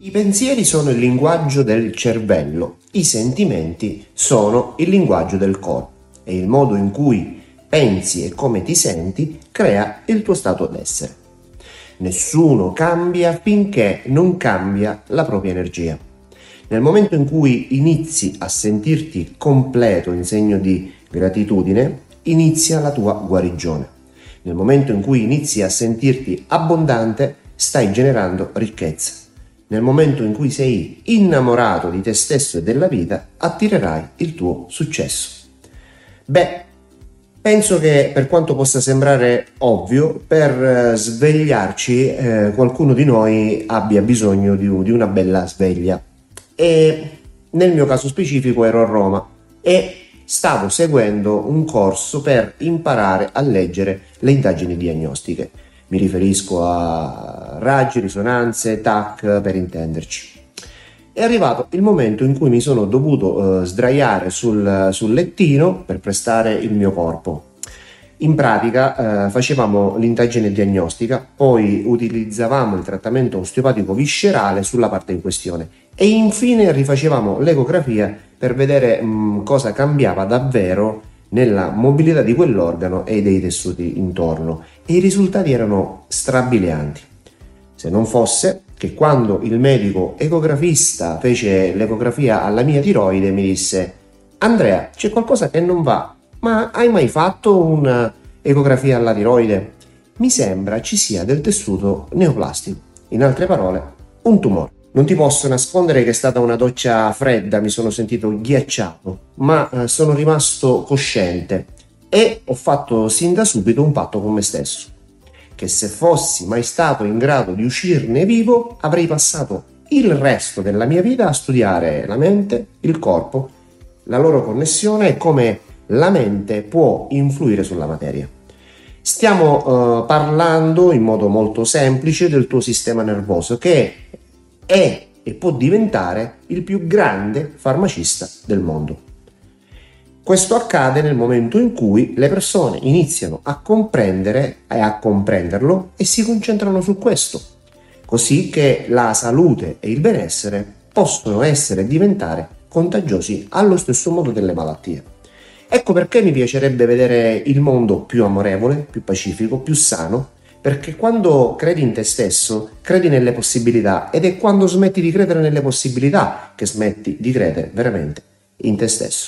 I pensieri sono il linguaggio del cervello, i sentimenti sono il linguaggio del corpo e il modo in cui pensi e come ti senti crea il tuo stato d'essere. Nessuno cambia finché non cambia la propria energia. Nel momento in cui inizi a sentirti completo in segno di gratitudine, inizia la tua guarigione. Nel momento in cui inizi a sentirti abbondante, stai generando ricchezza nel momento in cui sei innamorato di te stesso e della vita, attirerai il tuo successo. Beh, penso che per quanto possa sembrare ovvio, per eh, svegliarci eh, qualcuno di noi abbia bisogno di, di una bella sveglia. E nel mio caso specifico ero a Roma e stavo seguendo un corso per imparare a leggere le indagini diagnostiche mi riferisco a raggi, risonanze, TAC per intenderci. È arrivato il momento in cui mi sono dovuto eh, sdraiare sul, sul, lettino per prestare il mio corpo. In pratica eh, facevamo l'indagine diagnostica, poi utilizzavamo il trattamento osteopatico viscerale sulla parte in questione e infine rifacevamo l'ecografia per vedere mh, cosa cambiava davvero nella mobilità di quell'organo e dei tessuti intorno e i risultati erano strabilianti. Se non fosse che quando il medico ecografista fece l'ecografia alla mia tiroide mi disse Andrea c'è qualcosa che non va, ma hai mai fatto un'ecografia alla tiroide? Mi sembra ci sia del tessuto neoplastico, in altre parole un tumore. Non ti posso nascondere che è stata una doccia fredda, mi sono sentito ghiacciato, ma eh, sono rimasto cosciente e ho fatto sin da subito un patto con me stesso, che se fossi mai stato in grado di uscirne vivo avrei passato il resto della mia vita a studiare la mente, il corpo, la loro connessione e come la mente può influire sulla materia. Stiamo uh, parlando in modo molto semplice del tuo sistema nervoso che è e può diventare il più grande farmacista del mondo. Questo accade nel momento in cui le persone iniziano a comprendere e a comprenderlo e si concentrano su questo, così che la salute e il benessere possono essere e diventare contagiosi allo stesso modo delle malattie. Ecco perché mi piacerebbe vedere il mondo più amorevole, più pacifico, più sano perché quando credi in te stesso, credi nelle possibilità ed è quando smetti di credere nelle possibilità che smetti di credere veramente in te stesso.